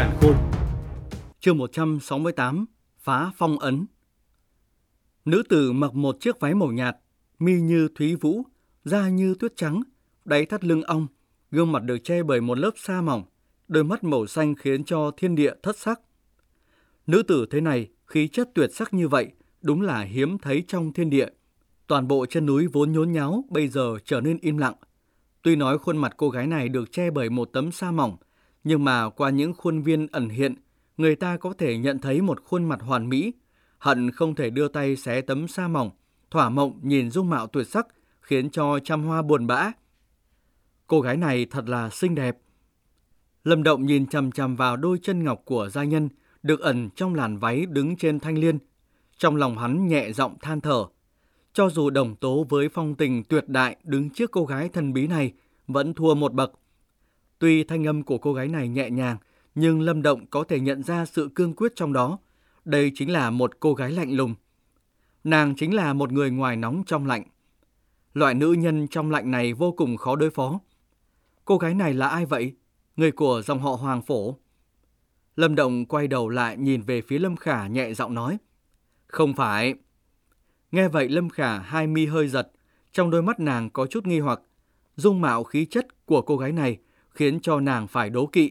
càn khôn. Chương 168: Phá phong ấn. Nữ tử mặc một chiếc váy màu nhạt, mi như thúy vũ, da như tuyết trắng, đáy thắt lưng ong, gương mặt được che bởi một lớp sa mỏng, đôi mắt màu xanh khiến cho thiên địa thất sắc. Nữ tử thế này, khí chất tuyệt sắc như vậy, đúng là hiếm thấy trong thiên địa. Toàn bộ chân núi vốn nhốn nháo bây giờ trở nên im lặng. Tuy nói khuôn mặt cô gái này được che bởi một tấm sa mỏng, nhưng mà qua những khuôn viên ẩn hiện, người ta có thể nhận thấy một khuôn mặt hoàn mỹ, hận không thể đưa tay xé tấm sa mỏng, thỏa mộng nhìn dung mạo tuyệt sắc, khiến cho trăm hoa buồn bã. Cô gái này thật là xinh đẹp. Lâm Động nhìn chằm chằm vào đôi chân ngọc của gia nhân, được ẩn trong làn váy đứng trên thanh liên. Trong lòng hắn nhẹ giọng than thở. Cho dù đồng tố với phong tình tuyệt đại đứng trước cô gái thần bí này, vẫn thua một bậc. Tuy thanh âm của cô gái này nhẹ nhàng, nhưng Lâm Động có thể nhận ra sự cương quyết trong đó. Đây chính là một cô gái lạnh lùng. Nàng chính là một người ngoài nóng trong lạnh. Loại nữ nhân trong lạnh này vô cùng khó đối phó. Cô gái này là ai vậy? Người của dòng họ Hoàng Phổ. Lâm Động quay đầu lại nhìn về phía Lâm Khả nhẹ giọng nói. Không phải. Nghe vậy Lâm Khả hai mi hơi giật, trong đôi mắt nàng có chút nghi hoặc. Dung mạo khí chất của cô gái này khiến cho nàng phải đố kỵ.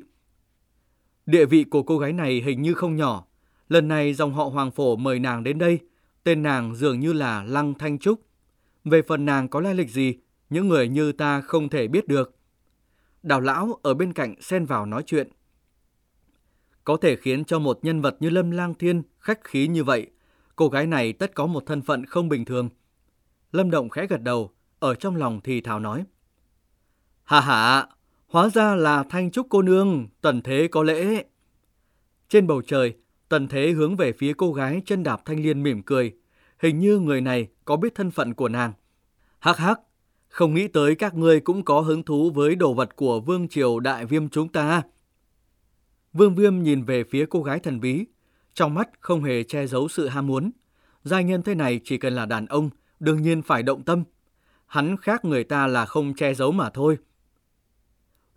Địa vị của cô gái này hình như không nhỏ. Lần này dòng họ Hoàng Phổ mời nàng đến đây, tên nàng dường như là Lăng Thanh Trúc. Về phần nàng có lai lịch gì, những người như ta không thể biết được. Đào lão ở bên cạnh xen vào nói chuyện. Có thể khiến cho một nhân vật như Lâm Lang Thiên khách khí như vậy, cô gái này tất có một thân phận không bình thường. Lâm Động khẽ gật đầu, ở trong lòng thì thào nói. Hà hà, hóa ra là Thanh Trúc cô nương, tần thế có lễ. Trên bầu trời, tần thế hướng về phía cô gái chân đạp thanh liên mỉm cười. Hình như người này có biết thân phận của nàng. Hắc hắc, không nghĩ tới các ngươi cũng có hứng thú với đồ vật của Vương Triều Đại Viêm chúng ta. Vương Viêm nhìn về phía cô gái thần bí, trong mắt không hề che giấu sự ham muốn. Giai nhân thế này chỉ cần là đàn ông, đương nhiên phải động tâm. Hắn khác người ta là không che giấu mà thôi.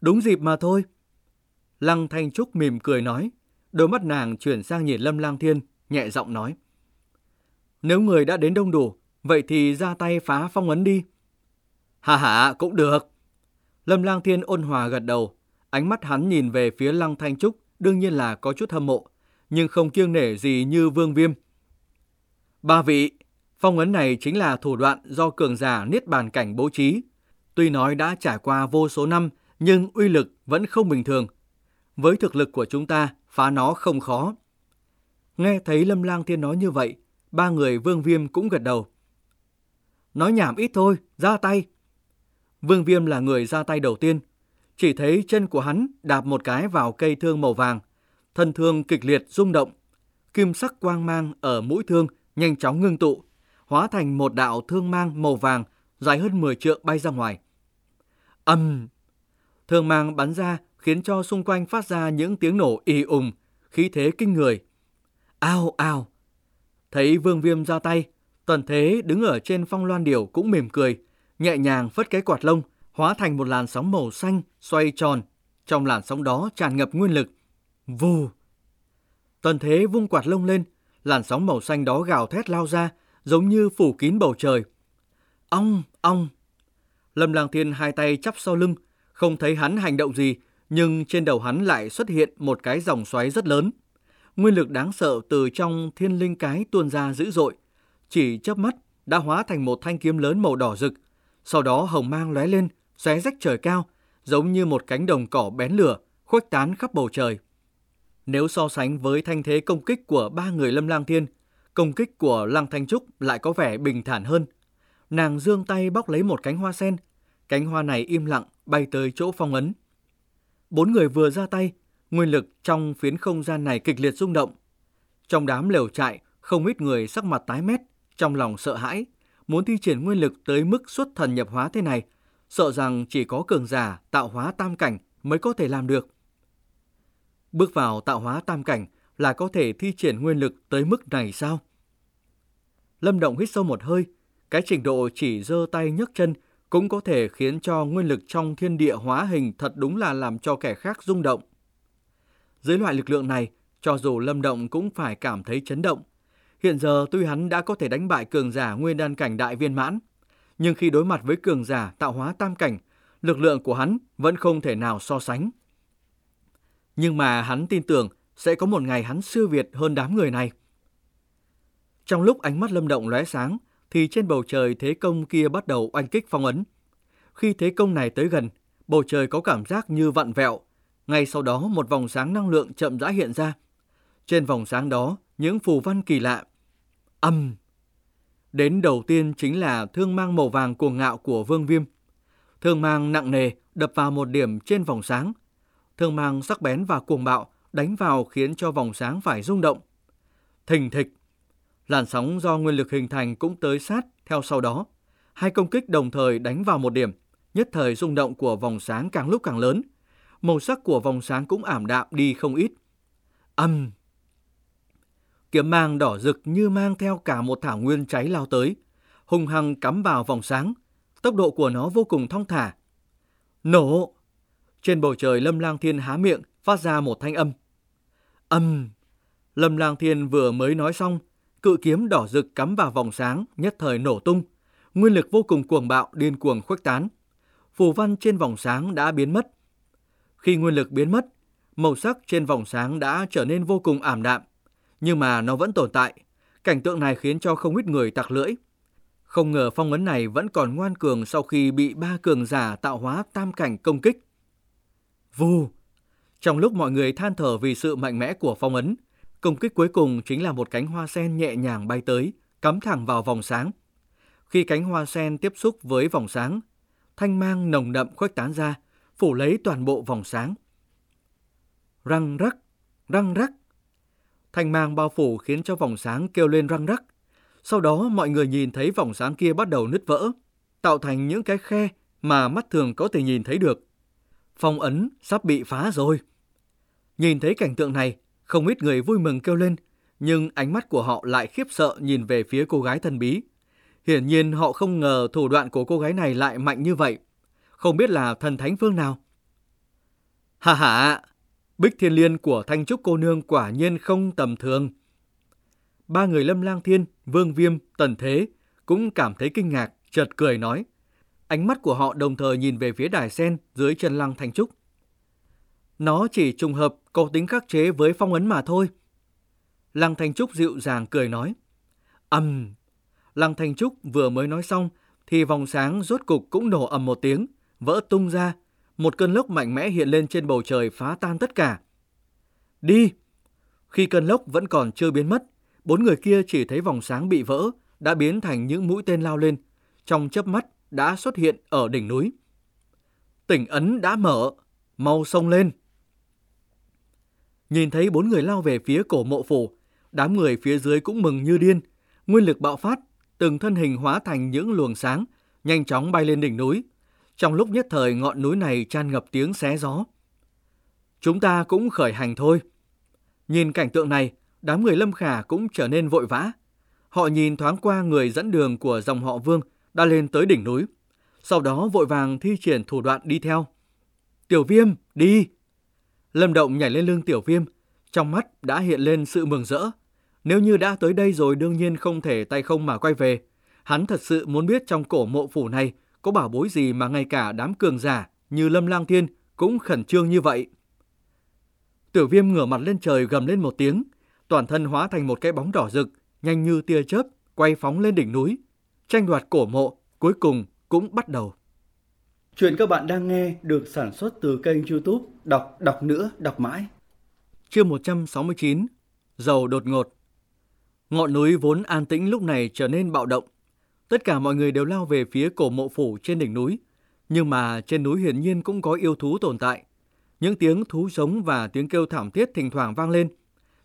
Đúng dịp mà thôi. Lăng Thanh Trúc mỉm cười nói, đôi mắt nàng chuyển sang nhìn Lâm Lang Thiên, nhẹ giọng nói. Nếu người đã đến đông đủ, vậy thì ra tay phá phong ấn đi. Hà hà, cũng được. Lâm Lang Thiên ôn hòa gật đầu, ánh mắt hắn nhìn về phía Lăng Thanh Trúc, đương nhiên là có chút hâm mộ, nhưng không kiêng nể gì như Vương Viêm. Ba vị, phong ấn này chính là thủ đoạn do cường giả Niết Bàn Cảnh bố trí. Tuy nói đã trải qua vô số năm, nhưng uy lực vẫn không bình thường. Với thực lực của chúng ta, phá nó không khó. Nghe thấy Lâm Lang Thiên nói như vậy, ba người Vương Viêm cũng gật đầu. Nói nhảm ít thôi, ra tay. Vương Viêm là người ra tay đầu tiên. Chỉ thấy chân của hắn đạp một cái vào cây thương màu vàng. Thân thương kịch liệt rung động. Kim sắc quang mang ở mũi thương nhanh chóng ngưng tụ, hóa thành một đạo thương mang màu vàng dài hơn 10 trượng bay ra ngoài. Âm! Thường mang bắn ra khiến cho xung quanh phát ra những tiếng nổ ì ùng, khí thế kinh người. Ao ao! Thấy Vương Viêm ra tay, Tần Thế đứng ở trên phong loan điểu cũng mỉm cười, nhẹ nhàng phất cái quạt lông, hóa thành một làn sóng màu xanh xoay tròn. Trong làn sóng đó tràn ngập nguyên lực. Vù! Tần Thế vung quạt lông lên, làn sóng màu xanh đó gào thét lao ra, giống như phủ kín bầu trời. Ong, ong! Lâm Lang Thiên hai tay chắp sau lưng, không thấy hắn hành động gì, nhưng trên đầu hắn lại xuất hiện một cái dòng xoáy rất lớn. Nguyên lực đáng sợ từ trong thiên linh cái tuôn ra dữ dội, chỉ chớp mắt đã hóa thành một thanh kiếm lớn màu đỏ rực. Sau đó hồng mang lóe lên, xé rách trời cao, giống như một cánh đồng cỏ bén lửa, khuếch tán khắp bầu trời. Nếu so sánh với thanh thế công kích của ba người Lâm Lang Thiên, công kích của Lăng Thanh Trúc lại có vẻ bình thản hơn. Nàng dương tay bóc lấy một cánh hoa sen, cánh hoa này im lặng bay tới chỗ phong ấn. Bốn người vừa ra tay, nguyên lực trong phiến không gian này kịch liệt rung động. Trong đám lều trại, không ít người sắc mặt tái mét, trong lòng sợ hãi, muốn thi triển nguyên lực tới mức xuất thần nhập hóa thế này, sợ rằng chỉ có cường giả tạo hóa tam cảnh mới có thể làm được. Bước vào tạo hóa tam cảnh là có thể thi triển nguyên lực tới mức này sao? Lâm Động hít sâu một hơi, cái trình độ chỉ giơ tay nhấc chân cũng có thể khiến cho nguyên lực trong thiên địa hóa hình thật đúng là làm cho kẻ khác rung động. dưới loại lực lượng này, cho dù Lâm Động cũng phải cảm thấy chấn động. Hiện giờ tuy hắn đã có thể đánh bại cường giả nguyên đan cảnh đại viên mãn, nhưng khi đối mặt với cường giả tạo hóa tam cảnh, lực lượng của hắn vẫn không thể nào so sánh. Nhưng mà hắn tin tưởng sẽ có một ngày hắn siêu việt hơn đám người này. Trong lúc ánh mắt Lâm Động lóe sáng, thì trên bầu trời thế công kia bắt đầu oanh kích phong ấn. Khi thế công này tới gần, bầu trời có cảm giác như vặn vẹo. Ngay sau đó một vòng sáng năng lượng chậm rãi hiện ra. Trên vòng sáng đó, những phù văn kỳ lạ. Âm! Đến đầu tiên chính là thương mang màu vàng cuồng ngạo của Vương Viêm. Thương mang nặng nề đập vào một điểm trên vòng sáng. Thương mang sắc bén và cuồng bạo đánh vào khiến cho vòng sáng phải rung động. Thình thịch, làn sóng do nguyên lực hình thành cũng tới sát theo sau đó. Hai công kích đồng thời đánh vào một điểm, nhất thời rung động của vòng sáng càng lúc càng lớn. Màu sắc của vòng sáng cũng ảm đạm đi không ít. Âm! Kiếm mang đỏ rực như mang theo cả một thảo nguyên cháy lao tới, hung hăng cắm vào vòng sáng. Tốc độ của nó vô cùng thong thả. Nổ! Trên bầu trời Lâm Lang Thiên há miệng, phát ra một thanh âm. Âm! Lâm Lang Thiên vừa mới nói xong, cự kiếm đỏ rực cắm vào vòng sáng, nhất thời nổ tung. Nguyên lực vô cùng cuồng bạo, điên cuồng khuếch tán. Phù văn trên vòng sáng đã biến mất. Khi nguyên lực biến mất, màu sắc trên vòng sáng đã trở nên vô cùng ảm đạm, nhưng mà nó vẫn tồn tại. Cảnh tượng này khiến cho không ít người tặc lưỡi. Không ngờ phong ấn này vẫn còn ngoan cường sau khi bị ba cường giả tạo hóa tam cảnh công kích. Vù! Trong lúc mọi người than thở vì sự mạnh mẽ của phong ấn, công kích cuối cùng chính là một cánh hoa sen nhẹ nhàng bay tới, cắm thẳng vào vòng sáng. Khi cánh hoa sen tiếp xúc với vòng sáng, thanh mang nồng đậm khuếch tán ra, phủ lấy toàn bộ vòng sáng. Răng rắc, răng rắc. Thanh mang bao phủ khiến cho vòng sáng kêu lên răng rắc. Sau đó mọi người nhìn thấy vòng sáng kia bắt đầu nứt vỡ, tạo thành những cái khe mà mắt thường có thể nhìn thấy được. Phong ấn sắp bị phá rồi. Nhìn thấy cảnh tượng này, không ít người vui mừng kêu lên, nhưng ánh mắt của họ lại khiếp sợ nhìn về phía cô gái thần bí. Hiển nhiên họ không ngờ thủ đoạn của cô gái này lại mạnh như vậy. Không biết là thần thánh phương nào. Hà hà, bích thiên liên của thanh trúc cô nương quả nhiên không tầm thường. Ba người lâm lang thiên, vương viêm, tần thế cũng cảm thấy kinh ngạc, chợt cười nói. Ánh mắt của họ đồng thời nhìn về phía đài sen dưới chân lăng thanh trúc. Nó chỉ trùng hợp có tính khắc chế với phong ấn mà thôi. Lăng Thanh Trúc dịu dàng cười nói. ầm. Lăng Thanh Trúc vừa mới nói xong thì vòng sáng rốt cục cũng nổ ầm một tiếng, vỡ tung ra. Một cơn lốc mạnh mẽ hiện lên trên bầu trời phá tan tất cả. Đi! Khi cơn lốc vẫn còn chưa biến mất, bốn người kia chỉ thấy vòng sáng bị vỡ, đã biến thành những mũi tên lao lên. Trong chớp mắt đã xuất hiện ở đỉnh núi. Tỉnh ấn đã mở, mau sông lên! Nhìn thấy bốn người lao về phía cổ mộ phủ, đám người phía dưới cũng mừng như điên. Nguyên lực bạo phát, từng thân hình hóa thành những luồng sáng, nhanh chóng bay lên đỉnh núi. Trong lúc nhất thời ngọn núi này tràn ngập tiếng xé gió. Chúng ta cũng khởi hành thôi. Nhìn cảnh tượng này, đám người Lâm Khả cũng trở nên vội vã. Họ nhìn thoáng qua người dẫn đường của dòng họ Vương đã lên tới đỉnh núi. Sau đó vội vàng thi triển thủ đoạn đi theo. Tiểu viêm, đi! Lâm Động nhảy lên lưng tiểu viêm, trong mắt đã hiện lên sự mừng rỡ. Nếu như đã tới đây rồi đương nhiên không thể tay không mà quay về. Hắn thật sự muốn biết trong cổ mộ phủ này có bảo bối gì mà ngay cả đám cường giả như Lâm Lang Thiên cũng khẩn trương như vậy. Tiểu viêm ngửa mặt lên trời gầm lên một tiếng, toàn thân hóa thành một cái bóng đỏ rực, nhanh như tia chớp, quay phóng lên đỉnh núi. Tranh đoạt cổ mộ cuối cùng cũng bắt đầu. Chuyện các bạn đang nghe được sản xuất từ kênh youtube Đọc Đọc Nữa Đọc Mãi. Chương 169 Dầu đột ngột Ngọn núi vốn an tĩnh lúc này trở nên bạo động. Tất cả mọi người đều lao về phía cổ mộ phủ trên đỉnh núi. Nhưng mà trên núi hiển nhiên cũng có yêu thú tồn tại. Những tiếng thú giống và tiếng kêu thảm thiết thỉnh thoảng vang lên.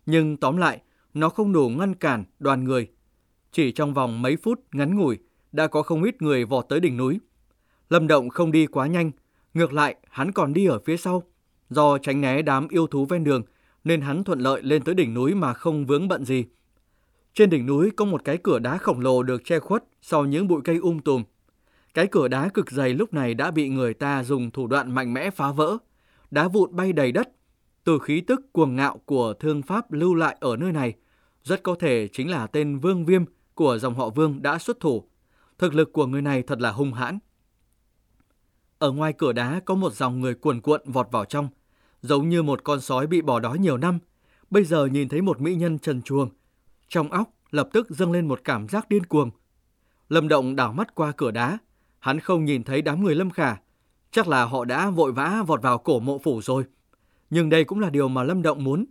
Nhưng tóm lại, nó không đủ ngăn cản đoàn người. Chỉ trong vòng mấy phút ngắn ngủi, đã có không ít người vọt tới đỉnh núi. Lâm Động không đi quá nhanh, ngược lại hắn còn đi ở phía sau. Do tránh né đám yêu thú ven đường nên hắn thuận lợi lên tới đỉnh núi mà không vướng bận gì. Trên đỉnh núi có một cái cửa đá khổng lồ được che khuất sau những bụi cây um tùm. Cái cửa đá cực dày lúc này đã bị người ta dùng thủ đoạn mạnh mẽ phá vỡ. Đá vụn bay đầy đất. từ khí tức cuồng ngạo của thương pháp lưu lại ở nơi này, rất có thể chính là tên Vương Viêm của dòng họ Vương đã xuất thủ. Thực lực của người này thật là hung hãn. Ở ngoài cửa đá có một dòng người cuồn cuộn vọt vào trong, giống như một con sói bị bỏ đói nhiều năm. Bây giờ nhìn thấy một mỹ nhân trần chuồng, trong óc lập tức dâng lên một cảm giác điên cuồng. Lâm Động đảo mắt qua cửa đá, hắn không nhìn thấy đám người Lâm Khả. Chắc là họ đã vội vã vọt vào cổ mộ phủ rồi. Nhưng đây cũng là điều mà Lâm Động muốn.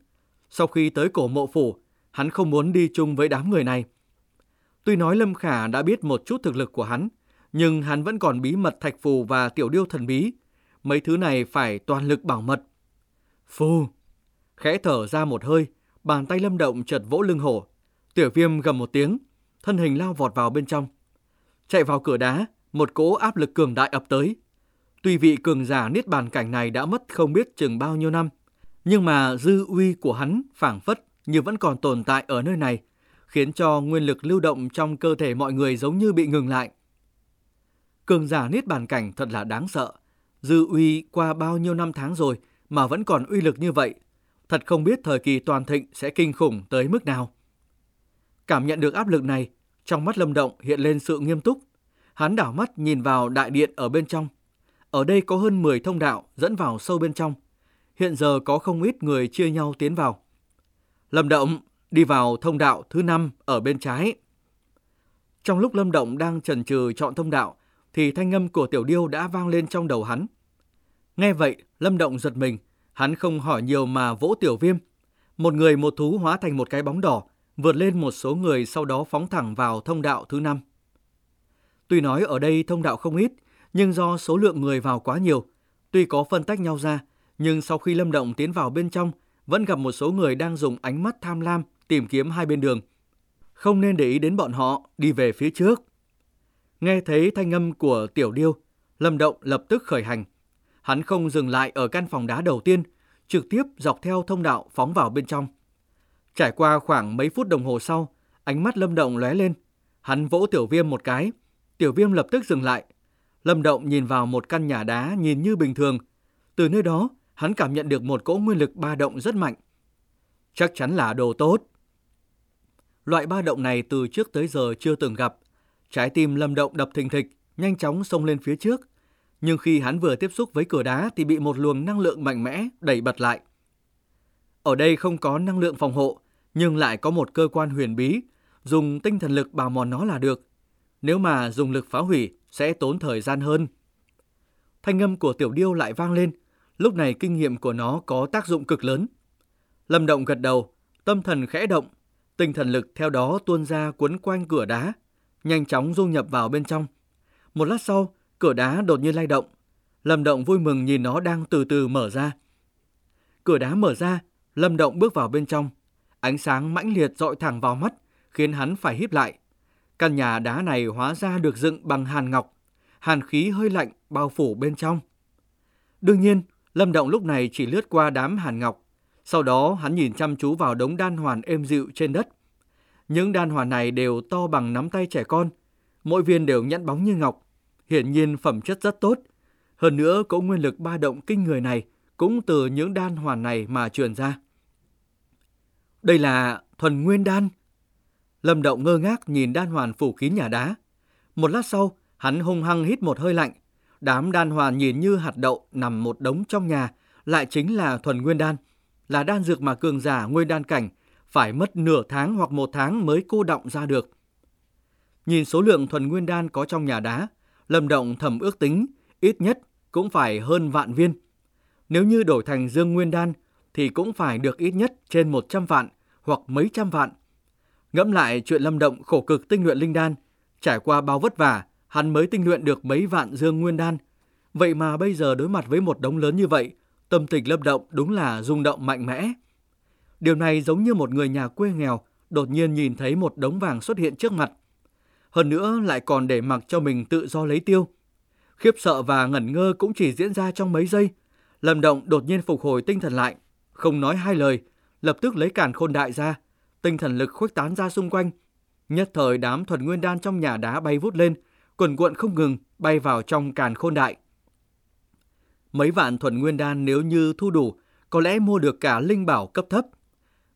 Sau khi tới cổ mộ phủ, hắn không muốn đi chung với đám người này. Tuy nói Lâm Khả đã biết một chút thực lực của hắn, nhưng hắn vẫn còn bí mật thạch phù và tiểu điêu thần bí. Mấy thứ này phải toàn lực bảo mật. Phù! Khẽ thở ra một hơi, bàn tay Lâm Động chợt vỗ lưng hổ. Tiểu viêm gầm một tiếng, thân hình lao vọt vào bên trong. Chạy vào cửa đá, một cỗ áp lực cường đại ập tới. Tuy vị cường giả niết bàn cảnh này đã mất không biết chừng bao nhiêu năm, nhưng mà dư uy của hắn phảng phất như vẫn còn tồn tại ở nơi này, khiến cho nguyên lực lưu động trong cơ thể mọi người giống như bị ngừng lại. Cường giả niết bàn cảnh thật là đáng sợ. Dư uy qua bao nhiêu năm tháng rồi mà vẫn còn uy lực như vậy. Thật không biết thời kỳ toàn thịnh sẽ kinh khủng tới mức nào. Cảm nhận được áp lực này, trong mắt Lâm Động hiện lên sự nghiêm túc. Hắn đảo mắt nhìn vào đại điện ở bên trong. Ở đây có hơn 10 thông đạo dẫn vào sâu bên trong. Hiện giờ có không ít người chia nhau tiến vào. Lâm Động đi vào thông đạo thứ 5 ở bên trái. Trong lúc Lâm Động đang chần chừ chọn thông đạo, thì thanh âm của Tiểu Điêu đã vang lên trong đầu hắn. Nghe vậy, Lâm Động giật mình, hắn không hỏi nhiều mà vỗ Tiểu Viêm. Một người một thú hóa thành một cái bóng đỏ, vượt lên một số người sau đó phóng thẳng vào thông đạo thứ năm. Tuy nói ở đây thông đạo không ít, nhưng do số lượng người vào quá nhiều, tuy có phân tách nhau ra, nhưng sau khi Lâm Động tiến vào bên trong, vẫn gặp một số người đang dùng ánh mắt tham lam tìm kiếm hai bên đường. Không nên để ý đến bọn họ đi về phía trước. Nghe thấy thanh âm của Tiểu Điêu, Lâm Động lập tức khởi hành. Hắn không dừng lại ở căn phòng đá đầu tiên, trực tiếp dọc theo thông đạo phóng vào bên trong. Trải qua khoảng mấy phút đồng hồ sau, ánh mắt Lâm Động lóe lên. Hắn vỗ Tiểu Viêm một cái. Tiểu Viêm lập tức dừng lại. Lâm Động nhìn vào một căn nhà đá nhìn như bình thường. Từ nơi đó, hắn cảm nhận được một cỗ nguyên lực ba động rất mạnh. Chắc chắn là đồ tốt. Loại ba động này từ trước tới giờ chưa từng gặp. Trái tim Lâm Động đập thình thịch, nhanh chóng xông lên phía trước. Nhưng khi hắn vừa tiếp xúc với cửa đá thì bị một luồng năng lượng mạnh mẽ đẩy bật lại. Ở đây không có năng lượng phòng hộ, nhưng lại có một cơ quan huyền bí, dùng tinh thần lực bào mòn nó là được. Nếu mà dùng lực phá hủy sẽ tốn thời gian hơn. Thanh âm của tiểu điêu lại vang lên, lúc này kinh nghiệm của nó có tác dụng cực lớn. Lâm Động gật đầu, tâm thần khẽ động, tinh thần lực theo đó tuôn ra cuốn quanh cửa đá, nhanh chóng du nhập vào bên trong. Một lát sau, cửa đá đột nhiên lay động. Lâm Động vui mừng nhìn nó đang từ từ mở ra. Cửa đá mở ra, Lâm Động bước vào bên trong. Ánh sáng mãnh liệt dọi thẳng vào mắt, khiến hắn phải híp lại. Căn nhà đá này hóa ra được dựng bằng hàn ngọc, hàn khí hơi lạnh bao phủ bên trong. Đương nhiên, Lâm Động lúc này chỉ lướt qua đám hàn ngọc, sau đó hắn nhìn chăm chú vào đống đan hoàn êm dịu trên đất. Những đan hòa này đều to bằng nắm tay trẻ con, mỗi viên đều nhẵn bóng như ngọc, hiển nhiên phẩm chất rất tốt. Hơn nữa, cỗ nguyên lực ba động kinh người này cũng từ những đan hoàn này mà truyền ra. Đây là thuần nguyên đan. Lâm Động ngơ ngác nhìn đan hoàn phủ kín nhà đá. Một lát sau, hắn hung hăng hít một hơi lạnh. Đám đan hoàn nhìn như hạt đậu nằm một đống trong nhà, lại chính là thuần nguyên đan, là đan dược mà cường giả nguyên đan cảnh phải mất nửa tháng hoặc một tháng mới cô động ra được. Nhìn số lượng thuần nguyên đan có trong nhà đá, Lâm Động thầm ước tính ít nhất cũng phải hơn vạn viên. Nếu như đổi thành dương nguyên đan thì cũng phải được ít nhất trên 100 vạn hoặc mấy trăm vạn. Ngẫm lại chuyện Lâm Động khổ cực tinh luyện linh đan, trải qua bao vất vả, hắn mới tinh luyện được mấy vạn dương nguyên đan. Vậy mà bây giờ đối mặt với một đống lớn như vậy, tâm tình Lâm Động đúng là rung động mạnh mẽ. Điều này giống như một người nhà quê nghèo đột nhiên nhìn thấy một đống vàng xuất hiện trước mặt. Hơn nữa lại còn để mặc cho mình tự do lấy tiêu. Khiếp sợ và ngẩn ngơ cũng chỉ diễn ra trong mấy giây. Lâm Động đột nhiên phục hồi tinh thần lại, không nói hai lời, lập tức lấy càn khôn đại ra, tinh thần lực khuếch tán ra xung quanh. Nhất thời đám thuần nguyên đan trong nhà đá bay vút lên, quần cuộn không ngừng bay vào trong càn khôn đại. Mấy vạn thuần nguyên đan nếu như thu đủ, có lẽ mua được cả linh bảo cấp thấp.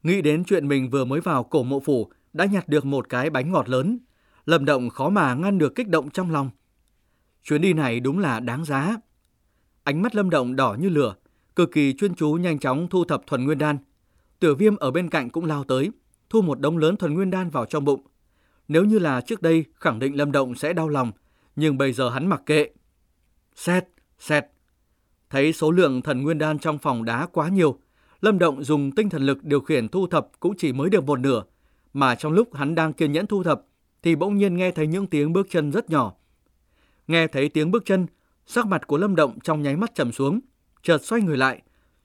Nghĩ đến chuyện mình vừa mới vào cổ mộ phủ đã nhặt được một cái bánh ngọt lớn, Lâm Động khó mà ngăn được kích động trong lòng. Chuyến đi này đúng là đáng giá. Ánh mắt Lâm Động đỏ như lửa, cực kỳ chuyên chú nhanh chóng thu thập thuần nguyên đan. Tiểu Viêm ở bên cạnh cũng lao tới, thu một đống lớn thuần nguyên đan vào trong bụng. Nếu như là trước đây, khẳng định Lâm Động sẽ đau lòng, nhưng bây giờ hắn mặc kệ. Xét, xét. Thấy số lượng thần nguyên đan trong phòng đá quá nhiều, Lâm Động dùng tinh thần lực điều khiển thu thập cũng chỉ mới được một nửa, mà trong lúc hắn đang kiên nhẫn thu thập thì bỗng nhiên nghe thấy những tiếng bước chân rất nhỏ. Nghe thấy tiếng bước chân, sắc mặt của Lâm Động trong nháy mắt trầm xuống, chợt xoay người lại,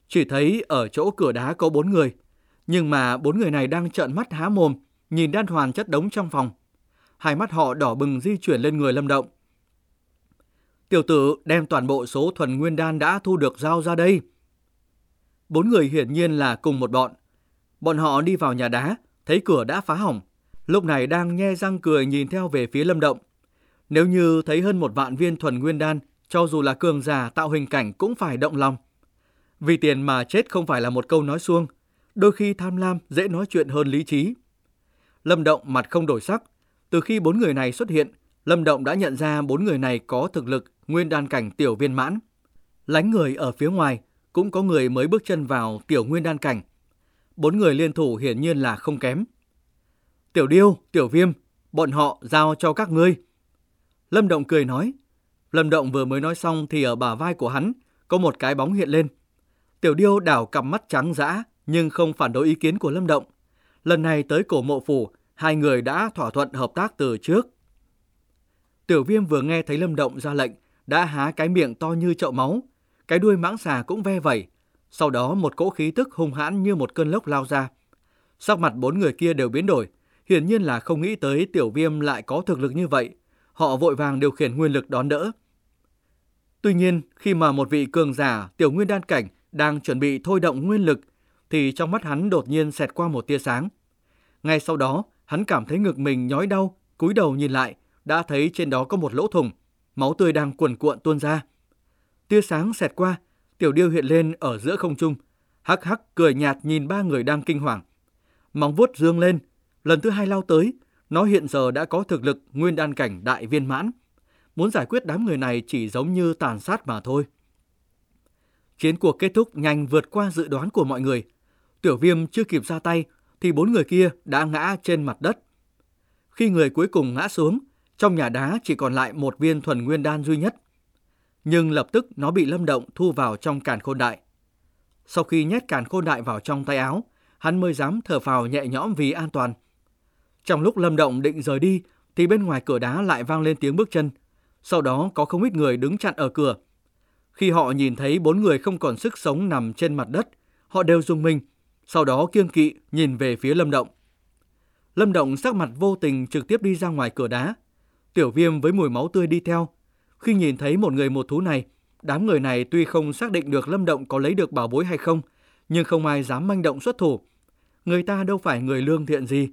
chỉ thấy ở chỗ cửa đá có bốn người, nhưng mà bốn người này đang trợn mắt há mồm, nhìn đan hoàn chất đống trong phòng. Hai mắt họ đỏ bừng di chuyển lên người Lâm Động. Tiểu tử đem toàn bộ số thuần nguyên đan đã thu được giao ra đây. Bốn người hiển nhiên là cùng một bọn. Bọn họ đi vào nhà đá, thấy cửa đã phá hỏng. Lúc này đang nhe răng cười nhìn theo về phía Lâm Động. Nếu như thấy hơn một vạn viên thuần nguyên đan, cho dù là cường giả tạo hình cảnh cũng phải động lòng. Vì tiền mà chết không phải là một câu nói suông, đôi khi tham lam dễ nói chuyện hơn lý trí. Lâm Động mặt không đổi sắc, từ khi bốn người này xuất hiện, Lâm Động đã nhận ra bốn người này có thực lực nguyên đan cảnh tiểu viên mãn. Lánh người ở phía ngoài, cũng có người mới bước chân vào tiểu nguyên đan cảnh. Bốn người liên thủ hiển nhiên là không kém. Tiểu điêu, tiểu viêm, bọn họ giao cho các ngươi. Lâm Động cười nói. Lâm Động vừa mới nói xong thì ở bả vai của hắn có một cái bóng hiện lên. Tiểu điêu đảo cặp mắt trắng dã nhưng không phản đối ý kiến của Lâm Động. Lần này tới cổ mộ phủ, hai người đã thỏa thuận hợp tác từ trước. Tiểu viêm vừa nghe thấy Lâm Động ra lệnh, đã há cái miệng to như chậu máu, cái đuôi mãng xà cũng ve vẩy. Sau đó một cỗ khí tức hung hãn như một cơn lốc lao ra. Sắc mặt bốn người kia đều biến đổi, hiển nhiên là không nghĩ tới tiểu viêm lại có thực lực như vậy. Họ vội vàng điều khiển nguyên lực đón đỡ. Tuy nhiên, khi mà một vị cường giả tiểu nguyên đan cảnh đang chuẩn bị thôi động nguyên lực, thì trong mắt hắn đột nhiên xẹt qua một tia sáng. Ngay sau đó, hắn cảm thấy ngực mình nhói đau, cúi đầu nhìn lại, đã thấy trên đó có một lỗ thủng, máu tươi đang cuồn cuộn tuôn ra. Tia sáng xẹt qua, tiểu điêu hiện lên ở giữa không trung, hắc hắc cười nhạt nhìn ba người đang kinh hoàng. Móng vuốt dương lên, lần thứ hai lao tới, nó hiện giờ đã có thực lực nguyên đan cảnh đại viên mãn. Muốn giải quyết đám người này chỉ giống như tàn sát mà thôi. Chiến cuộc kết thúc nhanh vượt qua dự đoán của mọi người. Tiểu viêm chưa kịp ra tay thì bốn người kia đã ngã trên mặt đất. Khi người cuối cùng ngã xuống, trong nhà đá chỉ còn lại một viên thuần nguyên đan duy nhất. Nhưng lập tức nó bị Lâm Động thu vào trong càn khôn đại. Sau khi nhét càn khôn đại vào trong tay áo, hắn mới dám thở phào nhẹ nhõm vì an toàn. Trong lúc Lâm Động định rời đi, thì bên ngoài cửa đá lại vang lên tiếng bước chân. Sau đó có không ít người đứng chặn ở cửa. Khi họ nhìn thấy bốn người không còn sức sống nằm trên mặt đất, họ đều dùng mình, sau đó kiêng kỵ nhìn về phía Lâm Động. Lâm Động sắc mặt vô tình trực tiếp đi ra ngoài cửa đá. Tiểu viêm với mùi máu tươi đi theo. Khi nhìn thấy một người một thú này, đám người này tuy không xác định được Lâm Động có lấy được bảo bối hay không, nhưng không ai dám manh động xuất thủ. Người ta đâu phải người lương thiện gì.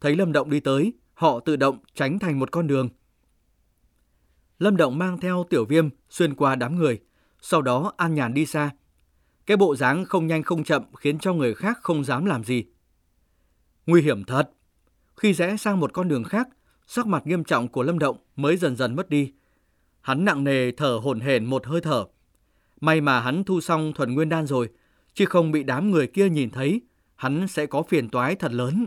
Thấy Lâm Động đi tới, họ tự động tránh thành một con đường. Lâm Động mang theo tiểu viêm xuyên qua đám người, sau đó an nhàn đi xa. Cái bộ dáng không nhanh không chậm khiến cho người khác không dám làm gì. Nguy hiểm thật. Khi rẽ sang một con đường khác, sắc mặt nghiêm trọng của Lâm Động mới dần dần mất đi. Hắn nặng nề thở hổn hển một hơi thở. May mà hắn thu xong thuần nguyên đan rồi, chứ không bị đám người kia nhìn thấy, hắn sẽ có phiền toái thật lớn.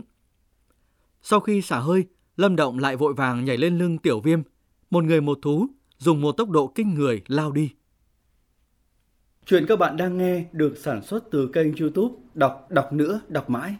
Sau khi xả hơi, Lâm Động lại vội vàng nhảy lên lưng tiểu viêm, một người một thú, dùng một tốc độ kinh người lao đi. Chuyện các bạn đang nghe được sản xuất từ kênh youtube Đọc Đọc Nữa Đọc Mãi.